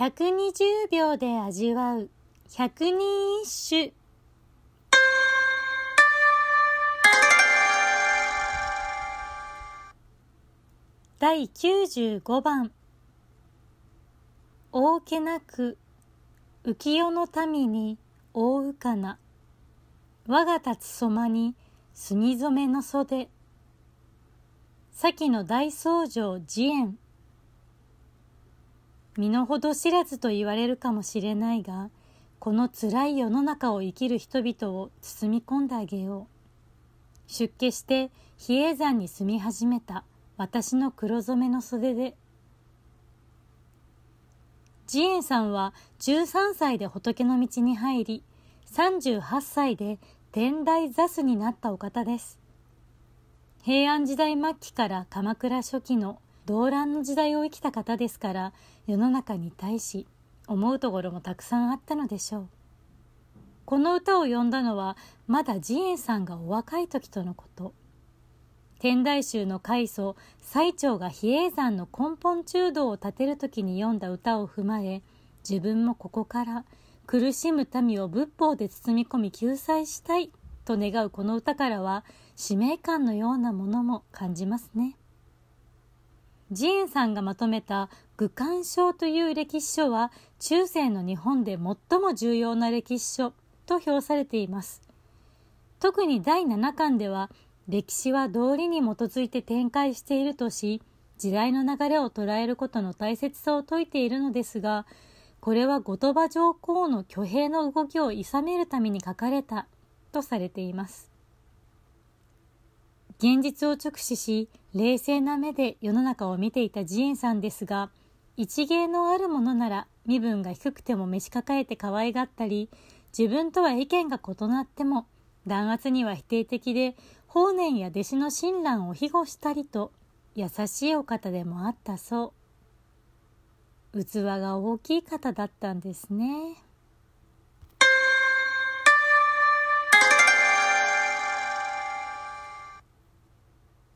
120秒で味わう。百人一首。第95番。大けなく浮世の民に覆うかな。我が立つそまに墨染めの袖。先の大僧正慈円。身の程知らずと言われるかもしれないがこの辛い世の中を生きる人々を包み込んであげよう。出家して比叡山に住み始めた私の黒染めの袖で。慈円さんは13歳で仏の道に入り38歳で天台座主になったお方です。平安時代末期から鎌倉初期の動乱の時代を生きた方ですから世の中に対し思うところもたくさんあったのでしょうこの歌を詠んだのはまだ慈円さんがお若い時とのこと天台宗の開祖最澄が比叡山の根本中道を建てる時に読んだ歌を踏まえ自分もここから苦しむ民を仏法で包み込み救済したいと願うこの歌からは使命感のようなものも感じますね。慈円さんがまとめた「愚漢書」という歴史書は中世の日本で最も重要な歴史書と評されています。特に第7巻では歴史は道理に基づいて展開しているとし時代の流れを捉えることの大切さを説いているのですがこれは後鳥羽上皇の挙兵の動きを諌めるために書かれたとされています現実を直視し冷静な目で世の中を見ていた慈円さんですが一芸のあるものなら身分が低くても召し抱えて可愛がったり自分とは意見が異なっても弾圧には否定的で法然や弟子の親鸞を庇護したりと優しいお方でもあったそう器が大きい方だったんですね。